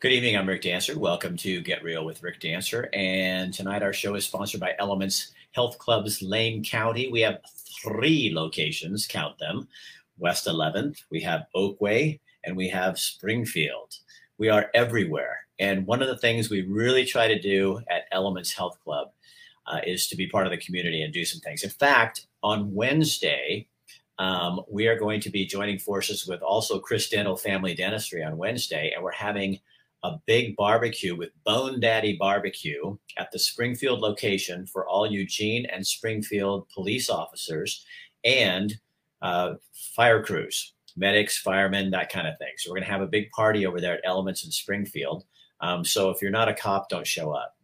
Good evening. I'm Rick Dancer. Welcome to Get Real with Rick Dancer. And tonight our show is sponsored by Elements Health Clubs Lane County. We have three locations, count them West 11th, we have Oakway, and we have Springfield. We are everywhere. And one of the things we really try to do at Elements Health Club uh, is to be part of the community and do some things. In fact, on Wednesday, um, we are going to be joining forces with also Chris Dental Family Dentistry on Wednesday, and we're having a big barbecue with Bone Daddy Barbecue at the Springfield location for all Eugene and Springfield police officers and uh, fire crews, medics, firemen, that kind of thing. So we're going to have a big party over there at Elements in Springfield. Um, so if you're not a cop, don't show up.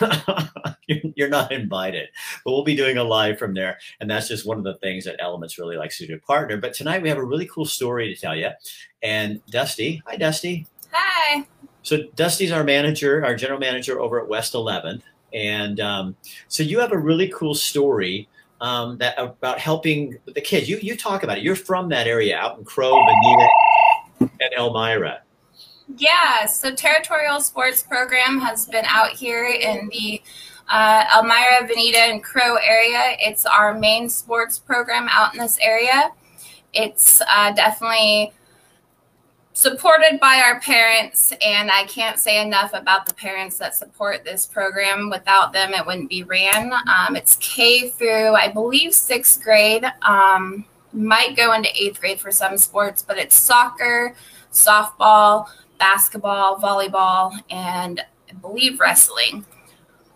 you're not invited, but we'll be doing a live from there. And that's just one of the things that Elements really likes to do partner. But tonight we have a really cool story to tell you. And Dusty, hi, Dusty. Hi. So Dusty's our manager, our general manager over at West 11th, and um, so you have a really cool story um, that about helping the kids. You you talk about it. You're from that area out in Crow, Veneta, and Elmira. Yeah. So Territorial Sports Program has been out here in the uh, Elmira, Veneta, and Crow area. It's our main sports program out in this area. It's uh, definitely supported by our parents and i can't say enough about the parents that support this program. Without them it wouldn't be ran. Um, it's k through i believe sixth grade. Um, might go into eighth grade for some sports but it's soccer softball basketball volleyball and i believe wrestling.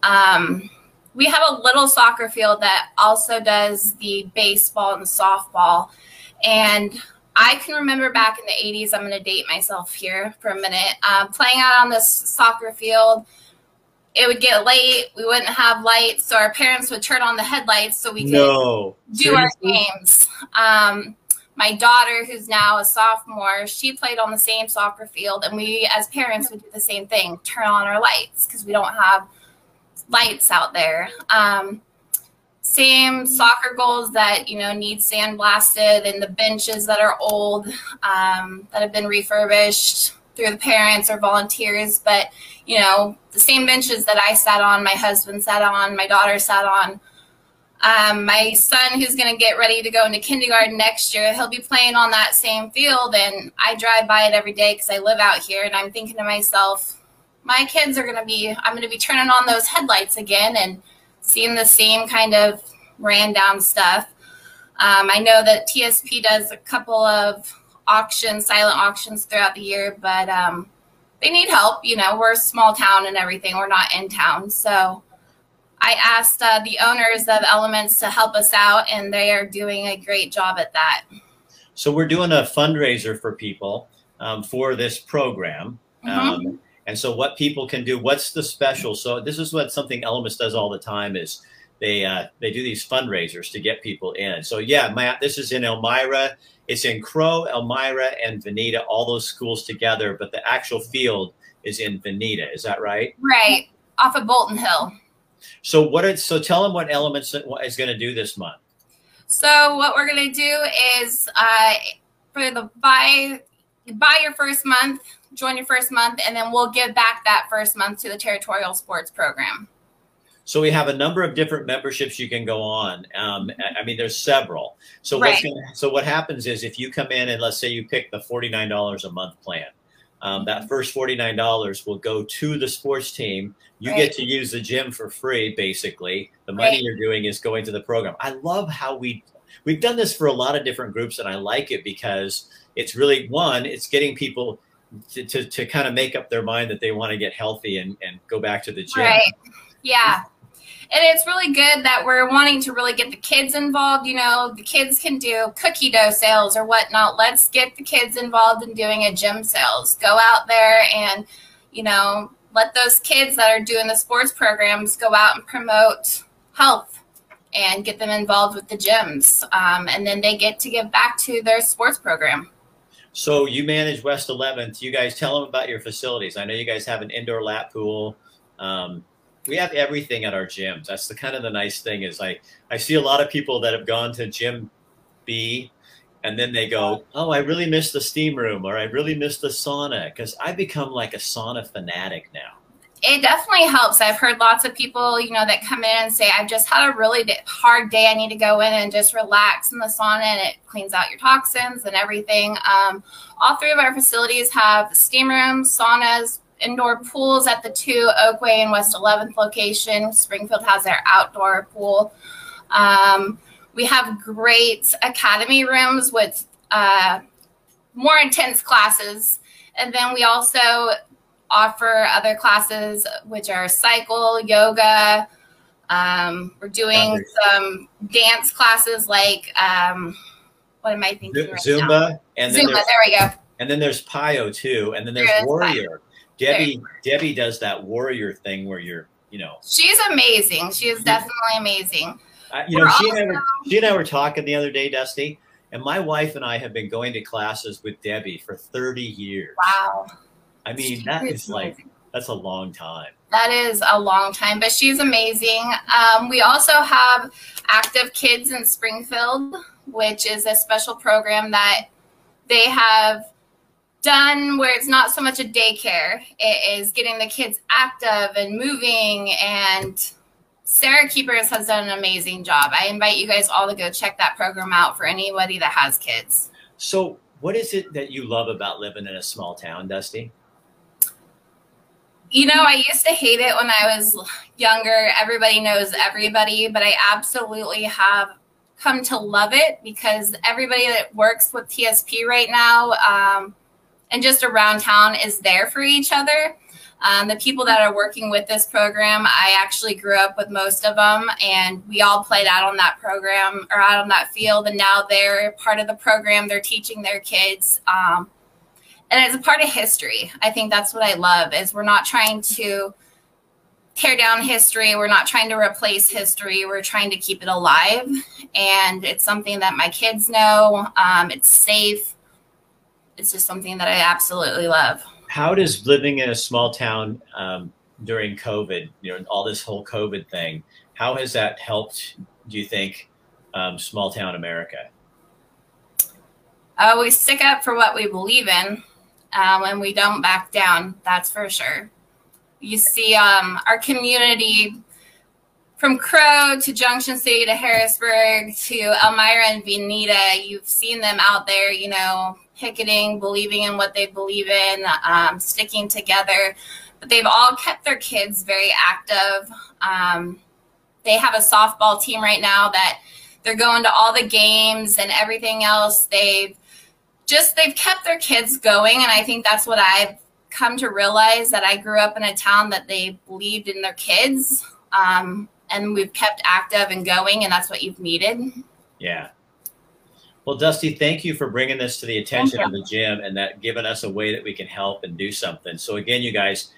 Um, we have a little soccer field that also does the baseball and softball and I can remember back in the 80s, I'm going to date myself here for a minute, uh, playing out on this soccer field. It would get late. We wouldn't have lights, so our parents would turn on the headlights so we could no. do Seriously? our games. Um, my daughter, who's now a sophomore, she played on the same soccer field, and we, as parents, would do the same thing turn on our lights because we don't have lights out there. Um, same soccer goals that you know need sandblasted and the benches that are old um, that have been refurbished through the parents or volunteers. But you know the same benches that i sat on my husband sat on my daughter sat on um, my son who's going to get ready to go into kindergarten next year he'll be playing on that same field and i drive by it every day because i live out here and i'm thinking to myself my kids are going to be i'm going to be turning on those headlights again and seeing the same kind of ran down stuff. Um, I know that TSP does a couple of auctions, silent auctions throughout the year, but um, they need help. You know, we're a small town and everything. We're not in town. So I asked uh, the owners of Elements to help us out, and they are doing a great job at that. So we're doing a fundraiser for people um, for this program. Mm-hmm. And so what people can do, what's the special? So this is what something Elements does all the time is they uh, they do these fundraisers to get people in. So yeah, Matt, this is in Elmira. It's in Crow, Elmira, and Veneta, all those schools together. But the actual field is in Veneta. Is that right? Right, off of Bolton Hill. So what? Are, so tell them what Elements is going to do this month. So what we're going to do is uh, for the buy buy your first month join your first month, and then we'll give back that first month to the territorial sports program. So we have a number of different memberships you can go on. Um, I mean, there's several. So right. gonna, so what happens is if you come in and let's say you pick the forty nine dollars a month plan, um, that first forty nine dollars will go to the sports team. You right. get to use the gym for free. Basically, the money right. you're doing is going to the program. I love how we we've done this for a lot of different groups, and I like it because it's really one. It's getting people to, to, to kind of make up their mind that they want to get healthy and, and go back to the gym. Right. Yeah. And it's really good that we're wanting to really get the kids involved. You know, the kids can do cookie dough sales or whatnot. Let's get the kids involved in doing a gym sales. Go out there and, you know, let those kids that are doing the sports programs go out and promote health and get them involved with the gyms. Um, and then they get to give back to their sports program. So you manage West 11th. You guys tell them about your facilities. I know you guys have an indoor lap pool. Um, we have everything at our gyms. That's the kind of the nice thing is I I see a lot of people that have gone to gym B and then they go, "Oh, I really miss the steam room," or "I really miss the sauna," because I become like a sauna fanatic now. It definitely helps. I've heard lots of people, you know, that come in and say, "I've just had a really hard day. I need to go in and just relax in the sauna, and it cleans out your toxins and everything." Um, all three of our facilities have steam rooms, saunas, indoor pools at the two Oakway and West 11th location. Springfield has their outdoor pool. Um, we have great academy rooms with uh, more intense classes. And then we also offer other classes, which are cycle, yoga. Um, we're doing some dance classes like, um, what am I thinking? Right Zumba. Now? And Zumba, there we go. And then there's PiYo too. And then there's there Warrior. Debbie, Debbie does that Warrior thing where you're, you know. She's amazing. She is definitely amazing. Uh, you know, she and, I were, she and I were talking the other day, Dusty, and my wife and I have been going to classes with Debbie for 30 years. Wow. I mean, that is, like, that's a long time. That is a long time, but she's amazing. Um, we also have Active Kids in Springfield, which is a special program that they have done where it's not so much a daycare. It is getting the kids active and moving and Sarah Keepers has done an amazing job. I invite you guys all to go check that program out for anybody that has kids. So, what is it that you love about living in a small town, Dusty? You know, I used to hate it when I was younger. Everybody knows everybody, but I absolutely have come to love it because everybody that works with TSP right now um, and just around town is there for each other. Um, the people that are working with this program, I actually grew up with most of them, and we all played out on that program or out on that field. And now they're part of the program. They're teaching their kids, um, and it's a part of history. I think that's what I love is we're not trying to tear down history. We're not trying to replace history. We're trying to keep it alive, and it's something that my kids know. Um, it's safe. It's just something that I absolutely love how does living in a small town um, during COVID, you know, all this whole COVID thing, how has that helped? Do you think um, small town America? Uh, we stick up for what we believe in, um, and we don't back down. That's for sure. You see, um, our community from Crow to Junction City to Harrisburg to Elmira and Veneta, you've seen them out there, you know, picketing, believing in what they believe in, um, sticking together. But they've all kept their kids very active. Um, they have a softball team right now that they're going to all the games and everything else. They've just they've kept their kids going, and I think that's what I've come to realize that I grew up in a town that they believed in their kids. Um, and we've kept active and going, and that's what you've needed. Yeah, well, Dusty, thank you for bringing this to the attention of the gym and that giving us a way that we can help and do something. So again, you guys,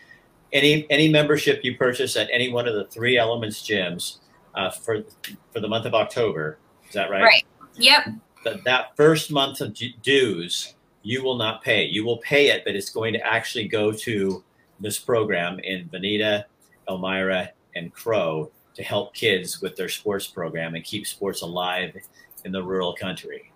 any any membership you purchase at any one of the three Elements gyms uh, for for the month of October, is that right? Right. Yep. That that first month of dues, you will not pay. You will pay it, but it's going to actually go to this program in Veneta, Elmira, and Crow to help kids with their sports program and keep sports alive in the rural country.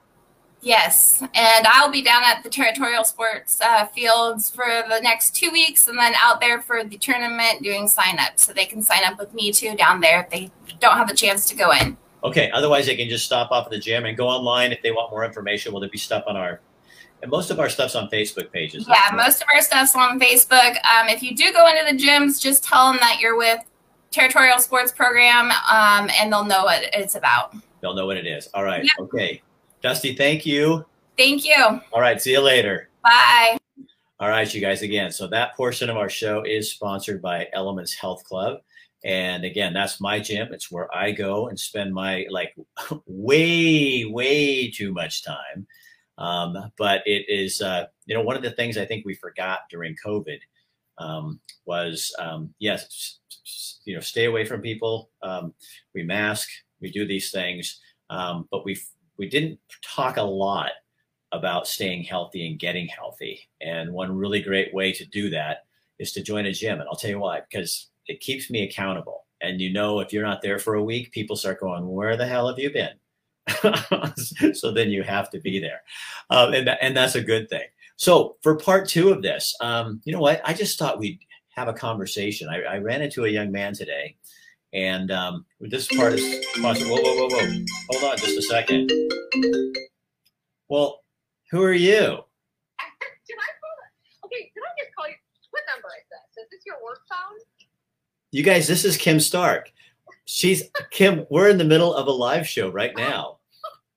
Yes, and I'll be down at the territorial sports uh, fields for the next two weeks, and then out there for the tournament doing sign up, so they can sign up with me too down there if they don't have the chance to go in. Okay. Otherwise, they can just stop off at the gym and go online if they want more information. Will there be stuff on our? And most of our stuff's on Facebook pages. Yeah, most of our stuff's on Facebook. Um, if you do go into the gyms, just tell them that you're with Territorial Sports Program, um, and they'll know what it's about. They'll know what it is. All right. Okay. Dusty, thank you. Thank you. All right. See you later. Bye. All right, you guys, again. So that portion of our show is sponsored by Elements Health Club. And again, that's my gym. It's where I go and spend my like way, way too much time. Um, but it is, uh, you know, one of the things I think we forgot during COVID um, was, um, yes, you know, stay away from people. Um, we mask, we do these things, um, but we we didn't talk a lot about staying healthy and getting healthy. And one really great way to do that is to join a gym. And I'll tell you why, because it keeps me accountable. And you know, if you're not there for a week, people start going, Where the hell have you been? so then you have to be there, um, and and that's a good thing. So for part two of this, um, you know what? I just thought we'd have a conversation. I, I ran into a young man today, and um, this part is possible. Whoa, whoa, whoa, whoa! Hold on, just a second. Well, who are you? Did I call Okay, did I just call you? What number is this? Is this your work phone? You guys, this is Kim Stark. She's Kim. We're in the middle of a live show right now,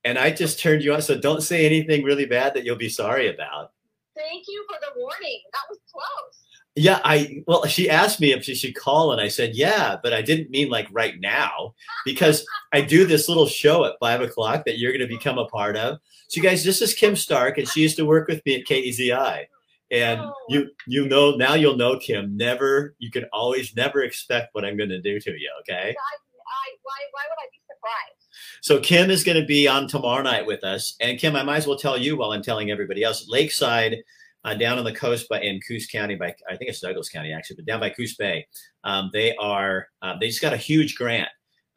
and I just turned you on. So don't say anything really bad that you'll be sorry about. Thank you for the warning. That was close. Yeah, I well, she asked me if she should call, and I said yeah, but I didn't mean like right now because I do this little show at five o'clock that you're going to become a part of. So, you guys, this is Kim Stark, and she used to work with me at KEZI. And Oh. you you know now you'll know Kim. Never you can always never expect what I'm going to do to you. Okay. I, I, why, why would I be surprised? So Kim is going to be on tomorrow night with us, and Kim, I might as well tell you while I'm telling everybody else. Lakeside, uh, down on the coast, by in Coos County, by I think it's Douglas County actually, but down by Coos Bay, um, they are uh, they just got a huge grant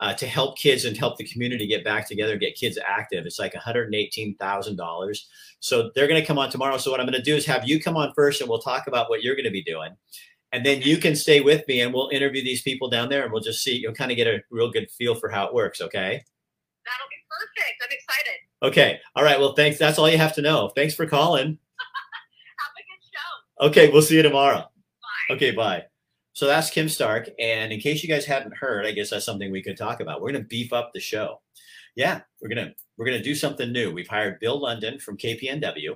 uh, to help kids and help the community get back together, get kids active. It's like $118,000. So they're going to come on tomorrow. So what I'm going to do is have you come on first, and we'll talk about what you're going to be doing. And then you can stay with me and we'll interview these people down there and we'll just see, you'll kind of get a real good feel for how it works. Okay. That'll be perfect. I'm excited. Okay. All right. Well, thanks. That's all you have to know. Thanks for calling. Have a good show. Okay. We'll see you tomorrow. Okay. Bye. So that's Kim Stark. And in case you guys hadn't heard, I guess that's something we could talk about. We're going to beef up the show. Yeah. We're going to, we're going to do something new. We've hired Bill London from KPNW.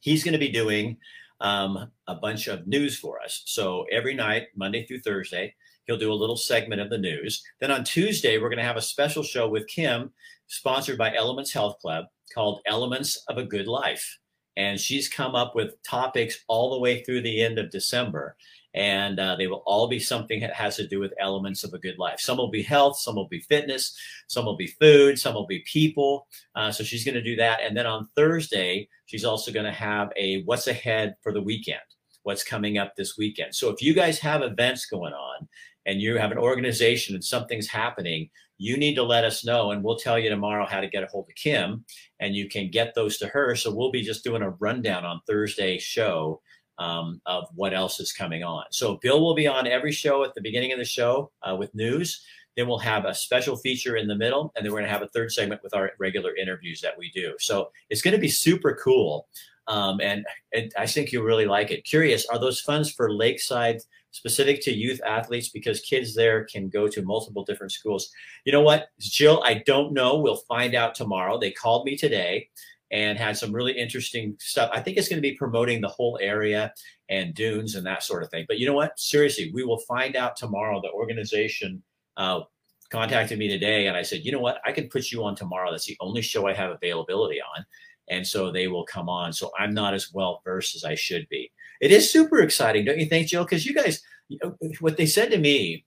He's going to be doing um, a bunch of news for us. So every night, Monday through Thursday, he'll do a little segment of the news. Then on Tuesday, we're going to have a special show with Kim, sponsored by Elements Health Club, called Elements of a Good Life. And she's come up with topics all the way through the end of December. And uh, they will all be something that has to do with elements of a good life. Some will be health, some will be fitness, some will be food, some will be people. Uh, so she's going to do that. And then on Thursday, she's also going to have a what's ahead for the weekend, what's coming up this weekend. So if you guys have events going on and you have an organization and something's happening, you need to let us know and we'll tell you tomorrow how to get a hold of Kim and you can get those to her. So we'll be just doing a rundown on Thursday show um, of what else is coming on. So Bill will be on every show at the beginning of the show uh, with news. Then we'll have a special feature in the middle, and then we're going to have a third segment with our regular interviews that we do. So it's going to be super cool, um, and, and I think you'll really like it. Curious, are those funds for Lakeside specific to youth athletes? Because kids there can go to multiple different schools. You know what, Jill? I don't know. We'll find out tomorrow. They called me today and had some really interesting stuff. I think it's going to be promoting the whole area and dunes and that sort of thing. But you know what? Seriously, we will find out tomorrow. The organization uh, contacted me today and I said, you know what? I can put you on tomorrow. That's the only show I have availability on. And so they will come on. So I'm not as well versed as I should be. It is super exciting, don't you think, Jill? Because you guys, you know, what they said to me,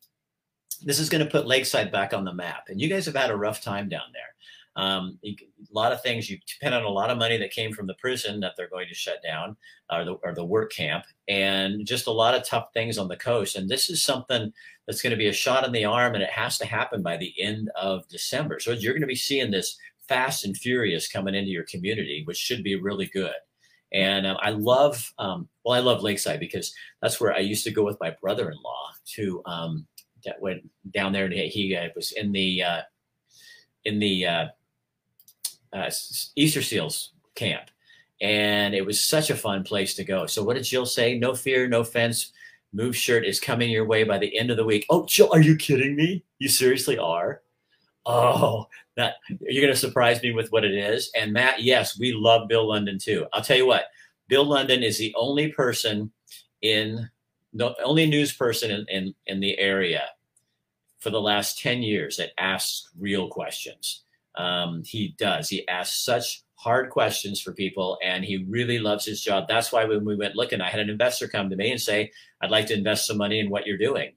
this is going to put Lakeside back on the map. And you guys have had a rough time down there. Um, a lot of things you depend on a lot of money that came from the prison that they're going to shut down or the, or the work camp and just a lot of tough things on the coast and this is something that's going to be a shot in the arm and it has to happen by the end of december. So you're going to be seeing this fast and furious coming into your community which should be really good. And um, i love um, well i love lakeside because that's where i used to go with my brother-in-law to um, that went down there and he, he uh, was in the uh, in the uh, uh, Easter Seals camp, and it was such a fun place to go. So, what did Jill say? No fear, no fence. Move shirt is coming your way by the end of the week. Oh, Jill, are you kidding me? You seriously are? Oh, that you're going to surprise me with what it is. And Matt, yes, we love Bill London too. I'll tell you what, Bill London is the only person in the only news person in, in, in the area for the last 10 years that asks real questions. Um, he does. He asks such hard questions for people and he really loves his job. That's why when we went looking, I had an investor come to me and say, I'd like to invest some money in what you're doing.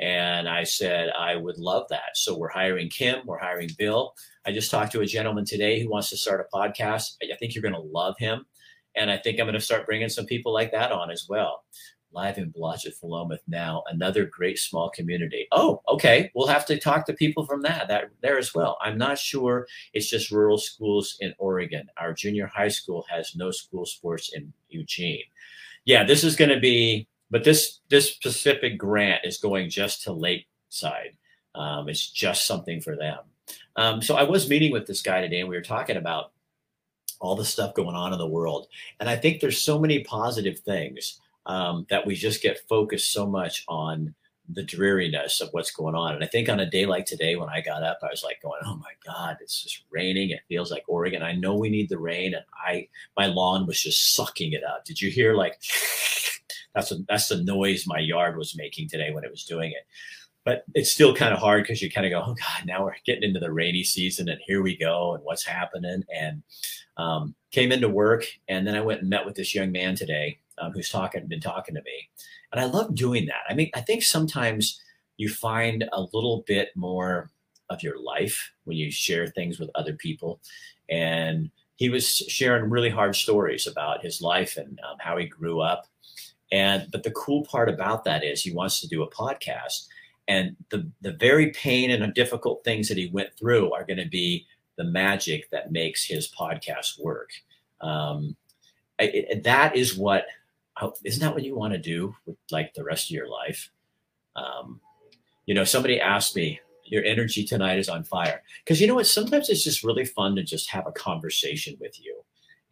And I said, I would love that. So we're hiring Kim, we're hiring Bill. I just talked to a gentleman today who wants to start a podcast. I think you're going to love him. And I think I'm going to start bringing some people like that on as well. Live in Blodgett, Philomath now, another great small community. Oh, okay. We'll have to talk to people from that, that there as well. I'm not sure it's just rural schools in Oregon. Our junior high school has no school sports in Eugene. Yeah, this is going to be, but this this specific grant is going just to Lakeside. Um, it's just something for them. Um, so I was meeting with this guy today, and we were talking about all the stuff going on in the world, and I think there's so many positive things um, that we just get focused so much on the dreariness of what's going on. And I think on a day like today, when I got up, I was like going, "Oh my God, it's just raining. It feels like Oregon. I know we need the rain." And I, my lawn was just sucking it up. Did you hear like? That's a, that's the noise my yard was making today when it was doing it. But it's still kind of hard because you kind of go, "Oh God, now we're getting into the rainy season, and here we go, and what's happening?" And um, came into work, and then I went and met with this young man today um, who's talking, been talking to me, and I love doing that. I mean, I think sometimes you find a little bit more of your life when you share things with other people, and he was sharing really hard stories about his life and um, how he grew up. And but the cool part about that is he wants to do a podcast, and the the very pain and difficult things that he went through are going to be the magic that makes his podcast work. Um, it, that is what isn't that what you want to do with like the rest of your life? Um, you know, somebody asked me, your energy tonight is on fire. Because you know what? Sometimes it's just really fun to just have a conversation with you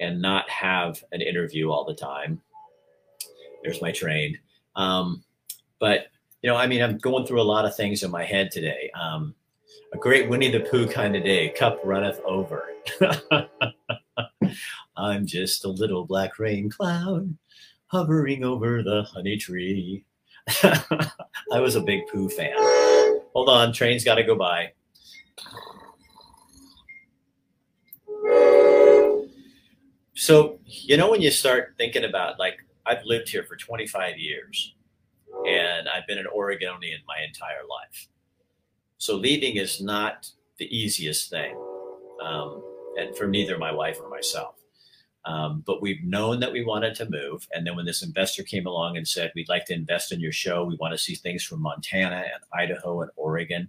and not have an interview all the time. There's my train. Um, but, you know, I mean, I'm going through a lot of things in my head today. Um, a great Winnie the Pooh kind of day. Cup runneth over. I'm just a little black rain cloud hovering over the honey tree. I was a big Pooh fan. Hold on, train's got to go by. So, you know, when you start thinking about, like, I've lived here for 25 years and I've been an Oregonian my entire life. So, leaving is not the easiest thing, um, and for neither my wife or myself. Um, but we've known that we wanted to move. And then when this investor came along and said, we'd like to invest in your show, we want to see things from Montana and Idaho and Oregon.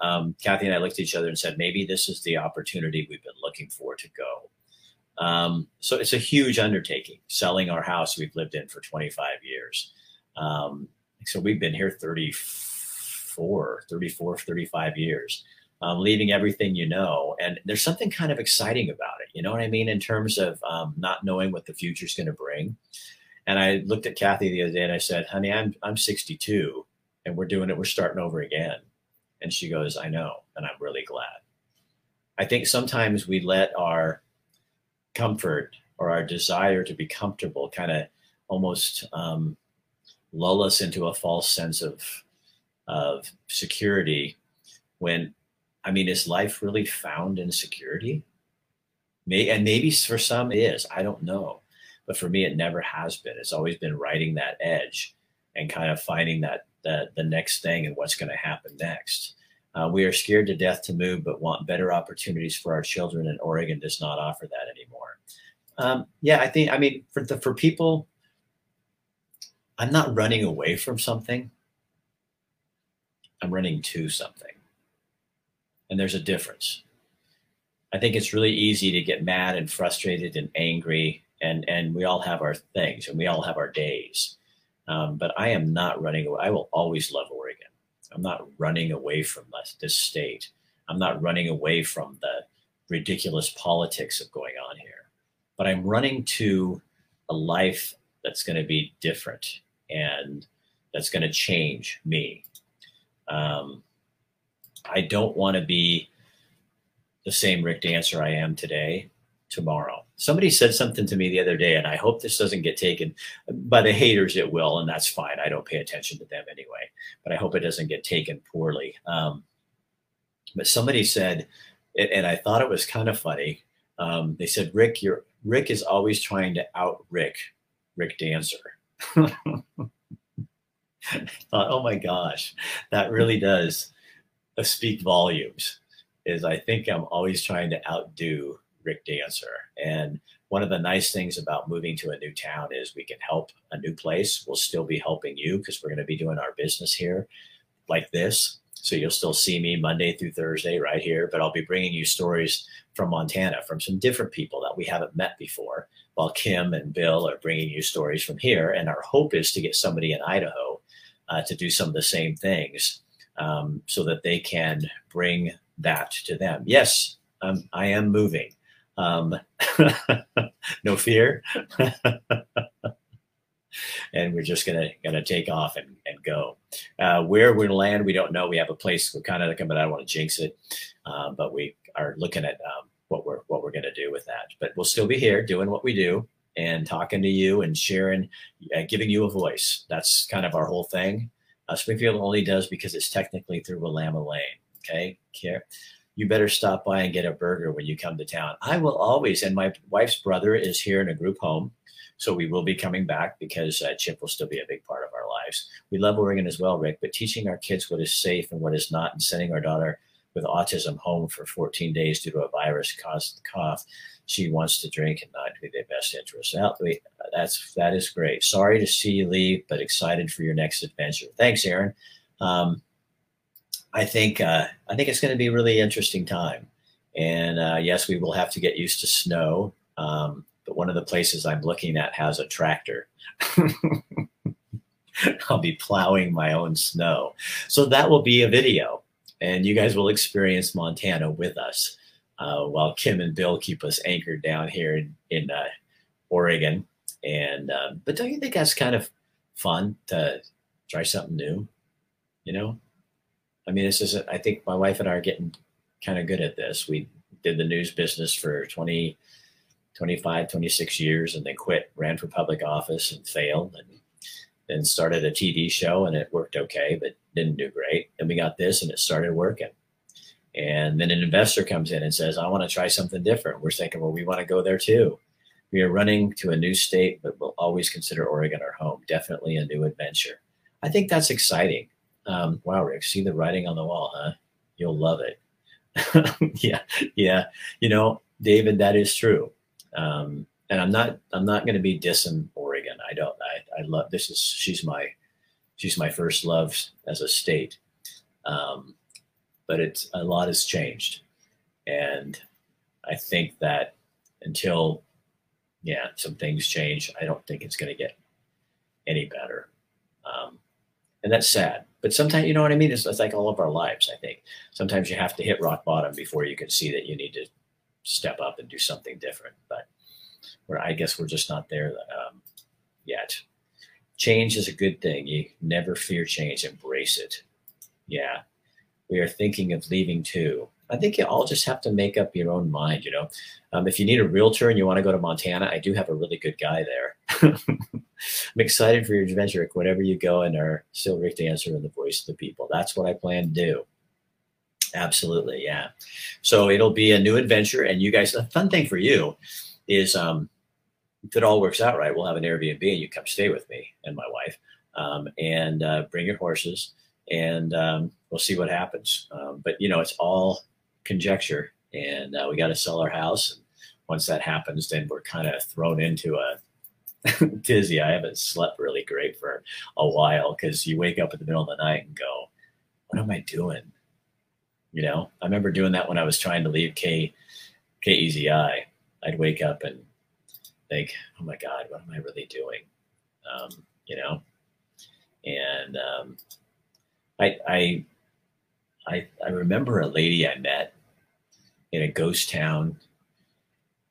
Um, Kathy and I looked at each other and said, maybe this is the opportunity we've been looking for to go. Um, so it's a huge undertaking selling our house we've lived in for 25 years. Um, so we've been here 34, 34, 35 years um, leaving everything you know. And there's something kind of exciting about it. You know what I mean? In terms of um, not knowing what the future is going to bring. And I looked at Kathy the other day and I said, honey, I'm, I'm 62 and we're doing it. We're starting over again. And she goes, I know. And I'm really glad. I think sometimes we let our comfort or our desire to be comfortable kind of almost um, lull us into a false sense of, of security when I mean, is life really found in security? May, and maybe for some it is. I don't know. But for me, it never has been. It's always been riding that edge and kind of finding that the, the next thing and what's going to happen next. Uh, we are scared to death to move, but want better opportunities for our children. And Oregon does not offer that anymore. Um, yeah, I think. I mean, for the for people, I'm not running away from something. I'm running to something and there's a difference. I think it's really easy to get mad and frustrated and angry, and and we all have our things and we all have our days. Um, but I am not running away. I will always love Oregon. I'm not running away from this, this state. I'm not running away from the ridiculous politics of going on here. But I'm running to a life that's going to be different and that's going to change me. Um, I don't want to be the same Rick Dancer I am today tomorrow. Somebody said something to me the other day, and I hope this doesn't get taken by the haters. It will, and that's fine. I don't pay attention to them anyway, but I hope it doesn't get taken poorly. Um, but somebody said, and I thought it was kind of funny. Um, they said, "Rick, you're Rick is always trying to out Rick, Rick Dancer." thought, oh my gosh, that really does speak volumes is I think I'm always trying to outdo Rick Dancer. And one of the nice things about moving to a new town is we can help a new place. We'll still be helping you because we're going to be doing our business here like this. So you'll still see me Monday through Thursday right here, but I'll be bringing you stories from Montana from some different people that we haven't met before, while Kim and Bill are bringing you stories from here. And our hope is to get somebody in Idaho uh, to do some of the same things um, so that they can bring that to them. Yes, um, I am moving. Um, no fear. and we're just gonna gonna take off and, and go. Uh, where we're gonna land, we don't know. We have a place. We're kind of but I don't want to jinx it. Uh, but we are looking at um, what we're what we're gonna do with that. But we'll still be here doing what we do and talking to you and sharing, uh, giving you a voice. That's kind of our whole thing. Uh, Springfield only does because it's technically through Willamalane. Okay, care. You better stop by and get a burger when you come to town. I will always. And my wife's brother is here in a group home so we will be coming back because uh, chip will still be a big part of our lives. We love Oregon as well, Rick, but teaching our kids what is safe and what is not, and sending our daughter with autism home for 14 days due to a virus caused cough. She wants to drink and not be their best interest. that's that is great. Sorry to see you leave, but excited for your next adventure. Thanks, Aaron. Um, I think uh, I think it's going to be a really interesting time. And uh, yes, we will have to get used to snow. Um, but one of the places I'm looking at has a tractor. I'll be plowing my own snow. So that will be a video, and you guys will experience Montana with us uh, while Kim and Bill keep us anchored down here in, in uh, Oregon. And uh, but don't you think that's kind of fun to try something new? You know, I mean, this is I think my wife and I are getting kind of good at this. We did the news business for 20 25, 26 years and then quit, ran for public office and failed and then started a TV show and it worked okay, but didn't do great. Then we got this and it started working. And then an investor comes in and says, I want to try something different. We're thinking, well, we want to go there too. We are running to a new state, but we'll always consider Oregon our home. Definitely a new adventure. I think that's exciting. Um, wow, Rick, see the writing on the wall, huh? You'll love it. yeah, yeah. You know, David, that is true. Um, and I'm not I'm not going to be dissing Oregon. I don't. I, I love this is she's my she's my first love as a state. Um, but it's a lot has changed, and I think that until yeah some things change, I don't think it's going to get any better. Um, and that's sad. But sometimes, you know what I mean? It's, it's, like all of our lives, I think. Sometimes you have to hit rock bottom before you can see that you need to step up and do something different. But where I guess we're just not there um, yet. Change is a good thing. You never fear change, embrace it. Yeah, we are thinking of leaving too. I think you all just have to make up your own mind. You know, um, if you need a realtor and you want to go to Montana, I do have a really good guy there. I'm excited for your adventure, whenever you go, and are still Rick Dancer and the voice of the people. That's what I plan to do. Absolutely, yeah. So it'll be a new adventure, and you guys. A fun thing for you is, um, if it all works out right, we'll have an Airbnb, and you come stay with me and my wife, um, and uh, bring your horses, and um, we'll see what happens. Um, but you know, it's all conjecture, and uh, we got to sell our house. And once that happens, then we're kind of thrown into a dizzy. I haven't slept really great for a while because you wake up in the middle of the night and go, "What am I doing?" You know, I remember doing that when I was trying to leave K KEZI. I'd wake up and think, "Oh my God, what am I really doing?" Um, you know, and um, I, I, I, I remember a lady I met in a ghost town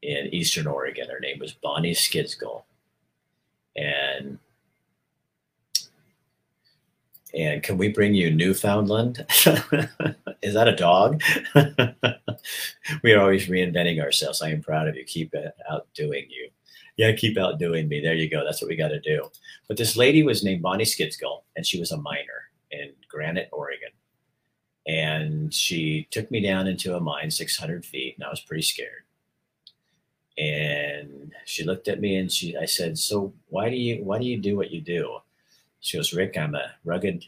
in Eastern Oregon. Her name was Bonnie Skidskull, and and can we bring you Newfoundland? Is that a dog? we are always reinventing ourselves. I am proud of you. Keep outdoing you. Yeah, keep outdoing me. There you go. That's what we got to do. But this lady was named Bonnie Skidskull, and she was a miner in Granite, Oregon. And she took me down into a mine 600 feet, and I was pretty scared. And she looked at me, and she, I said, "So why do you why do you do what you do?" She goes, Rick, I'm a rugged,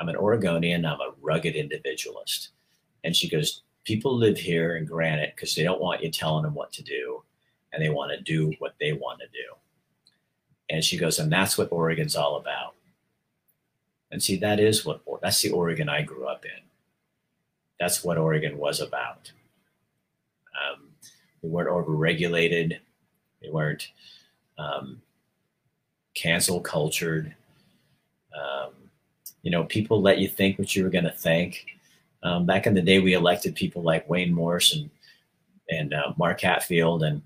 I'm an Oregonian, I'm a rugged individualist. And she goes, people live here in Granite because they don't want you telling them what to do. and they want to do what they want to do. And she goes, and that's what Oregon's all about. And see, that is what that's the Oregon I grew up in. That's what Oregon was about. Um, we weren't overregulated. We weren't um, cancel cultured. Um, you know, people let you think what you were going to think. Um, back in the day, we elected people like Wayne Morse and and uh, Mark Hatfield, and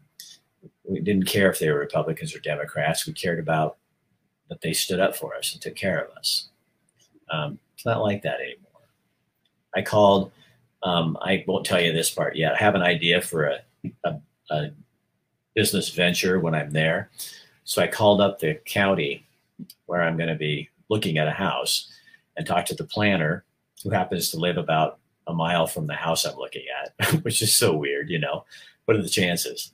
we didn't care if they were Republicans or Democrats. We cared about that they stood up for us and took care of us. Um, it's not like that anymore. I called. Um, I won't tell you this part yet. I have an idea for a, a, a business venture when I'm there. So I called up the county where I'm going to be looking at a house and talked to the planner who happens to live about a mile from the house I'm looking at, which is so weird, you know. What are the chances?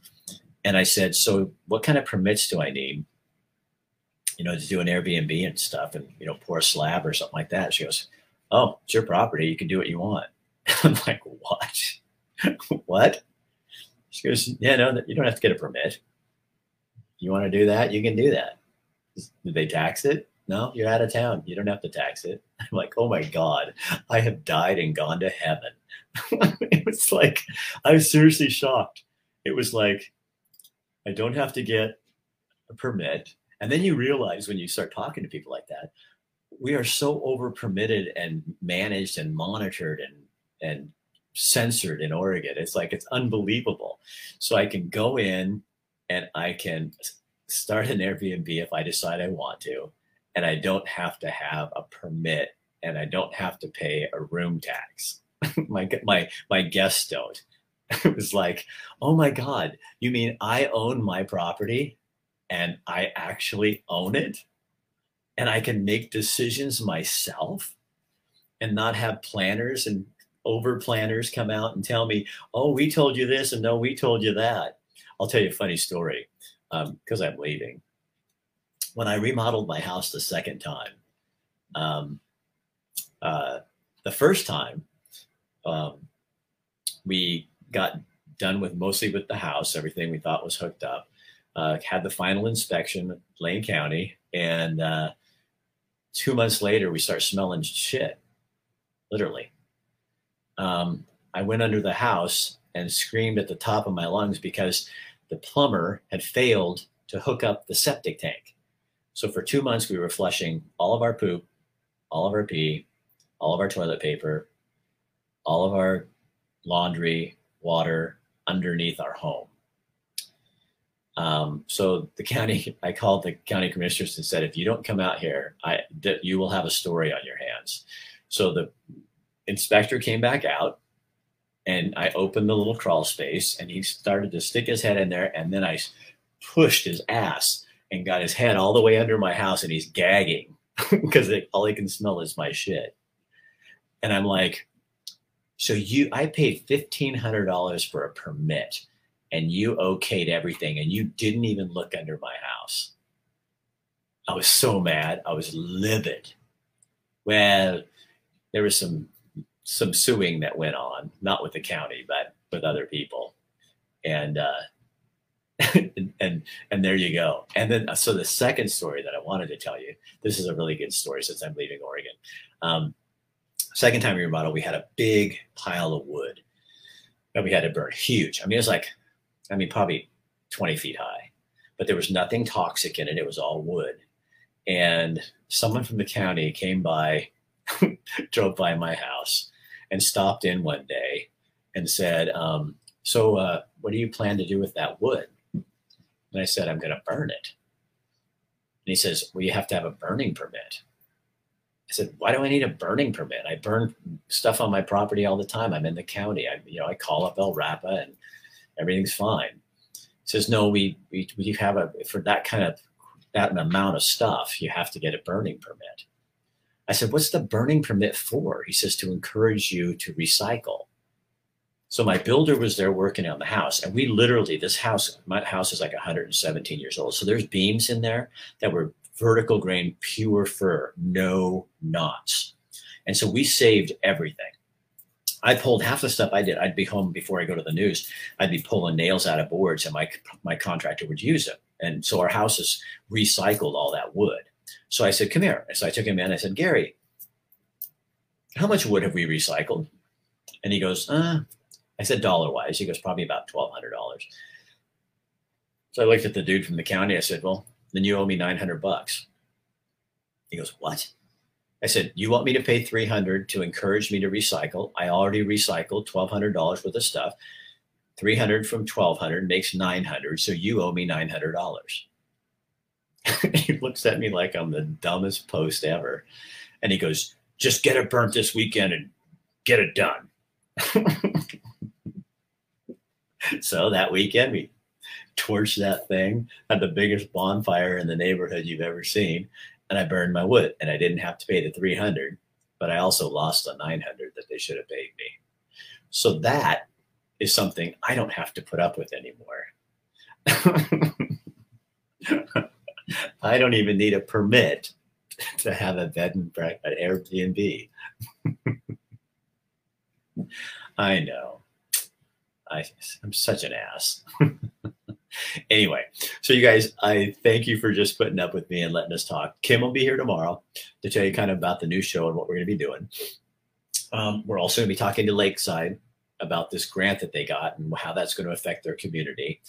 And I said, So what kind of permits do I need? You know, to do an Airbnb and stuff and, you know, pour a slab or something like that. She goes, Oh, it's your property. You can do what you want. I'm like, What? what? She goes, Yeah, no, you don't have to get a permit. You want to do that? You can do that. Did they tax it? No, you're out of town. You don't have to tax it. I'm like, oh my God, I have died and gone to heaven. it was like, I was seriously shocked. It was like, I don't have to get a permit. And then you realize when you start talking to people like that, we are so over permitted and managed and monitored and, and censored in Oregon. It's like, it's unbelievable. So I can go in and I can start an Airbnb if I decide I want to, and I don't have to have a permit and I don't have to pay a room tax. my my my guests don't. it was like, oh my God, you mean I own my property and I actually own it? And I can make decisions myself and not have planners and over planners come out and tell me, oh, we told you this and no, we told you that. I'll tell you a funny story because um, I'm leaving. When I remodeled my house the second time, um, uh, the first time um, we got done with mostly with the house, everything we thought was hooked up, uh, had the final inspection, Lane County, and uh, two months later we start smelling shit, literally. Um, I went under the house and screamed at the top of my lungs because the plumber had failed to hook up the septic tank. So for two months, we were flushing all of our poop, all of our pee, all of our toilet paper, all of our laundry, water underneath our home. Um, so the county, I called the county commissioners and said, if you don't come out here, I, you will have a story on your hands. So the inspector came back out and I opened the little crawl space and he started to stick his head in there and then I pushed his ass and got his head all the way under my house and he's gagging because all he can smell is my shit. And I'm like, so you, I paid $1,500 for a permit and you okayed everything and you didn't even look under my house. I was so mad. I was livid. Well, there was some some suing that went on, not with the county, but with other people. And, uh, and, and, and there you go. And then, so the second story that I wanted to tell you, this is a really good story since I'm leaving Oregon. Um, second time we remodeled, we had a big pile of wood that we had to burn, huge. I mean, it was like, I mean, probably 20 feet high, but there was nothing toxic in it. It was all wood. And someone from the county came by, drove by my house and stopped in one day and said, um, So, uh, what do you plan to do with that wood? And I said, I'm going to burn it. And he says, Well, you have to have a burning permit. I said, Why do I need a burning permit? I burn stuff on my property all the time. I'm in the county. I, you know, I call up LRAPA and everything's fine. He says, No, we, we, we have a, for that kind of, that amount of stuff, you have to get a burning permit. I said, What's the burning permit for? He says, To encourage you to recycle. So my builder was there working on the house, and we literally, this house, my house is like 117 years old. So there's beams in there that were vertical grain, pure fir, no knots. And so we saved everything. I pulled half the stuff I did. I'd be home before I go to the news. I'd be pulling nails out of boards, and my my contractor would use them. And so our house has recycled all that wood. So I said, "Come here." So I took him in. I said, "Gary, how much wood have we recycled?" And he goes, uh, I said dollar wise. He goes, probably about twelve hundred dollars. So I looked at the dude from the county. I said, "Well, then you owe me nine hundred bucks." He goes, "What?" I said, "You want me to pay three hundred to encourage me to recycle? I already recycled twelve hundred dollars worth of stuff. Three hundred from twelve hundred makes nine hundred. So you owe me nine hundred dollars." he looks at me like I'm the dumbest post ever, and he goes, "Just get it burnt this weekend and get it done." so that weekend we torched that thing, had the biggest bonfire in the neighborhood you've ever seen, and I burned my wood. And I didn't have to pay the 300, but I also lost the 900 that they should have paid me. So that is something I don't have to put up with anymore. I don't even need a permit to have a bed and breakfast at Airbnb. I know. I, I'm such an ass. anyway, so you guys, I thank you for just putting up with me and letting us talk. Kim will be here tomorrow to tell you kind of about the new show and what we're going to be doing. Um, we're also going to be talking to Lakeside about this grant that they got and how that's going to affect their community.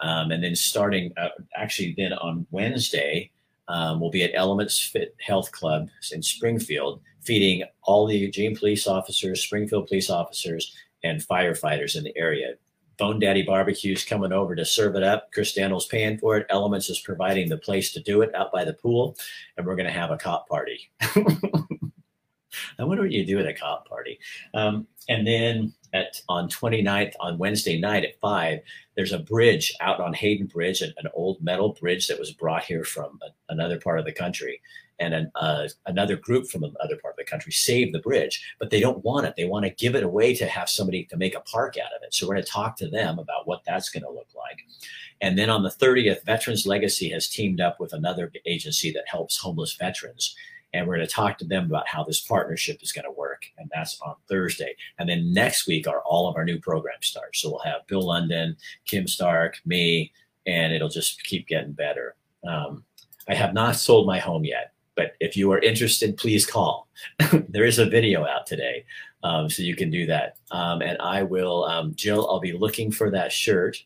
Um, and then starting, uh, actually, then on Wednesday, um, we'll be at Elements Fit Health Club in Springfield, feeding all the Eugene police officers, Springfield police officers, and firefighters in the area. Bone Daddy Barbecue's coming over to serve it up. Chris Daniels paying for it. Elements is providing the place to do it out by the pool, and we're going to have a cop party. I wonder what you do at a cop party. Um, and then at on 29th on Wednesday night at five, there's a bridge out on Hayden Bridge, an, an old metal bridge that was brought here from a, another part of the country. And an, uh, another group from another part of the country save the bridge, but they don't want it. They want to give it away to have somebody to make a park out of it. So we're going to talk to them about what that's going to look like. And then on the 30th, Veterans Legacy has teamed up with another agency that helps homeless veterans and we're going to talk to them about how this partnership is going to work and that's on thursday and then next week are all of our new programs start so we'll have bill london kim stark me and it'll just keep getting better um, i have not sold my home yet but if you are interested please call there is a video out today um, so you can do that um, and i will um, jill i'll be looking for that shirt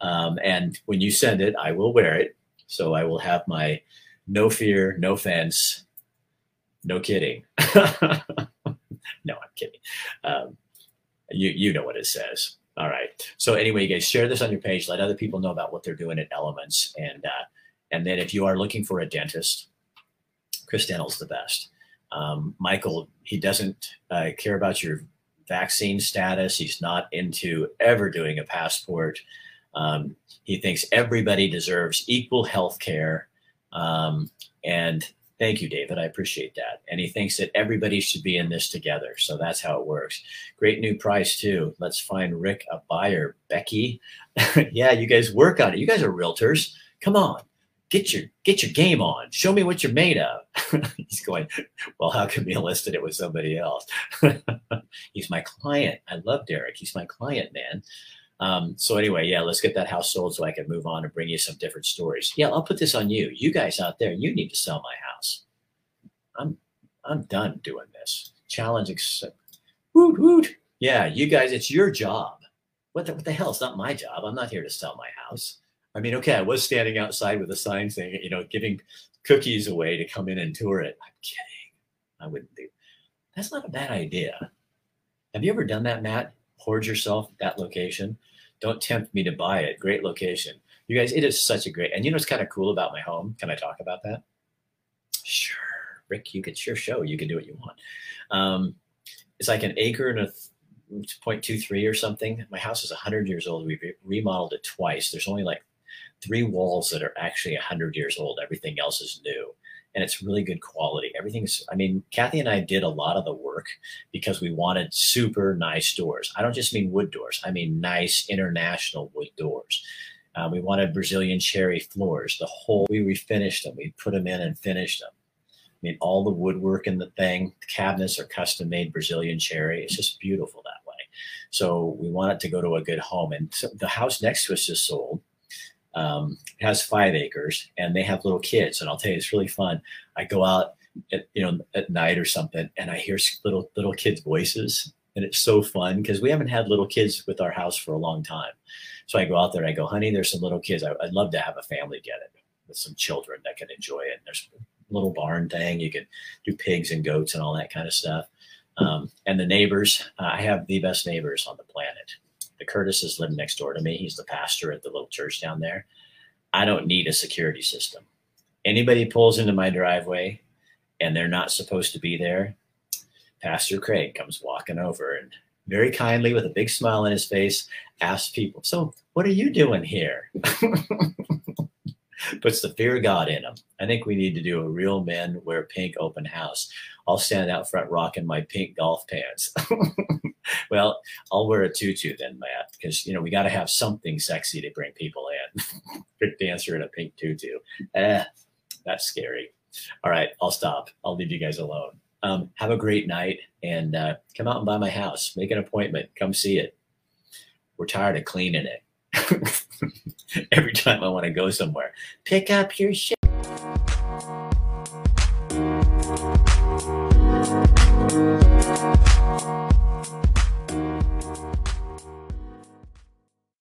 um, and when you send it i will wear it so i will have my no fear no fence no kidding. no, I'm kidding. Um, you you know what it says. All right. So anyway, you guys share this on your page. Let other people know about what they're doing at Elements, and uh, and then if you are looking for a dentist, Chris Dental's the best. Um, Michael, he doesn't uh, care about your vaccine status. He's not into ever doing a passport. Um, he thinks everybody deserves equal health care. Um, and Thank you, David. I appreciate that. And he thinks that everybody should be in this together. So that's how it works. Great new price, too. Let's find Rick a buyer. Becky. yeah, you guys work on it. You guys are realtors. Come on. Get your get your game on. Show me what you're made of. He's going, well, how can you listed it with somebody else? He's my client. I love Derek. He's my client, man. Um, so anyway, yeah, let's get that house sold so I can move on and bring you some different stories. Yeah, I'll put this on you. You guys out there, you need to sell my house. I'm I'm done doing this. Challenge accept. Woot woot. Yeah, you guys, it's your job. What the, what the hell? It's not my job. I'm not here to sell my house. I mean, okay, I was standing outside with a sign saying, you know, giving cookies away to come in and tour it. I'm kidding. I wouldn't do. That's not a bad idea. Have you ever done that, Matt? hoard yourself at that location. Don't tempt me to buy it. Great location. You guys, it is such a great, and you know what's kind of cool about my home? Can I talk about that? Sure. Rick, you could sure show. You can do what you want. Um, it's like an acre and a 0.23 or something. My house is 100 years old. We remodeled it twice. There's only like three walls that are actually 100 years old. Everything else is new and it's really good quality. Everything's, I mean, Kathy and I did a lot of the work because we wanted super nice doors. I don't just mean wood doors, I mean nice international wood doors. Um, we wanted Brazilian cherry floors. The whole, we refinished them. We put them in and finished them. I mean, all the woodwork in the thing, the cabinets are custom made Brazilian cherry. It's just beautiful that way. So we want it to go to a good home. And so the house next to us just sold. Um, has five acres and they have little kids. And I'll tell you, it's really fun. I go out at, you know, at night or something and I hear little, little kids' voices and it's so fun because we haven't had little kids with our house for a long time. So I go out there and I go, honey, there's some little kids. I, would love to have a family get it with some children that can enjoy it. And there's a little barn thing. You can do pigs and goats and all that kind of stuff. Um, and the neighbors, I have the best neighbors on the planet. The Curtises live next door to me. He's the pastor at the little church down there. I don't need a security system. Anybody pulls into my driveway and they're not supposed to be there, Pastor Craig comes walking over and very kindly, with a big smile on his face, asks people, So, what are you doing here? Puts the fear of God in them. I think we need to do a real men wear pink open house. I'll stand out front rocking my pink golf pants. well, I'll wear a tutu then, Matt, because you know we got to have something sexy to bring people in. Big dancer in a pink tutu. Eh, that's scary. All right, I'll stop. I'll leave you guys alone. Um, have a great night and uh, come out and buy my house. Make an appointment. Come see it. We're tired of cleaning it. Every time I want to go somewhere, pick up your shit.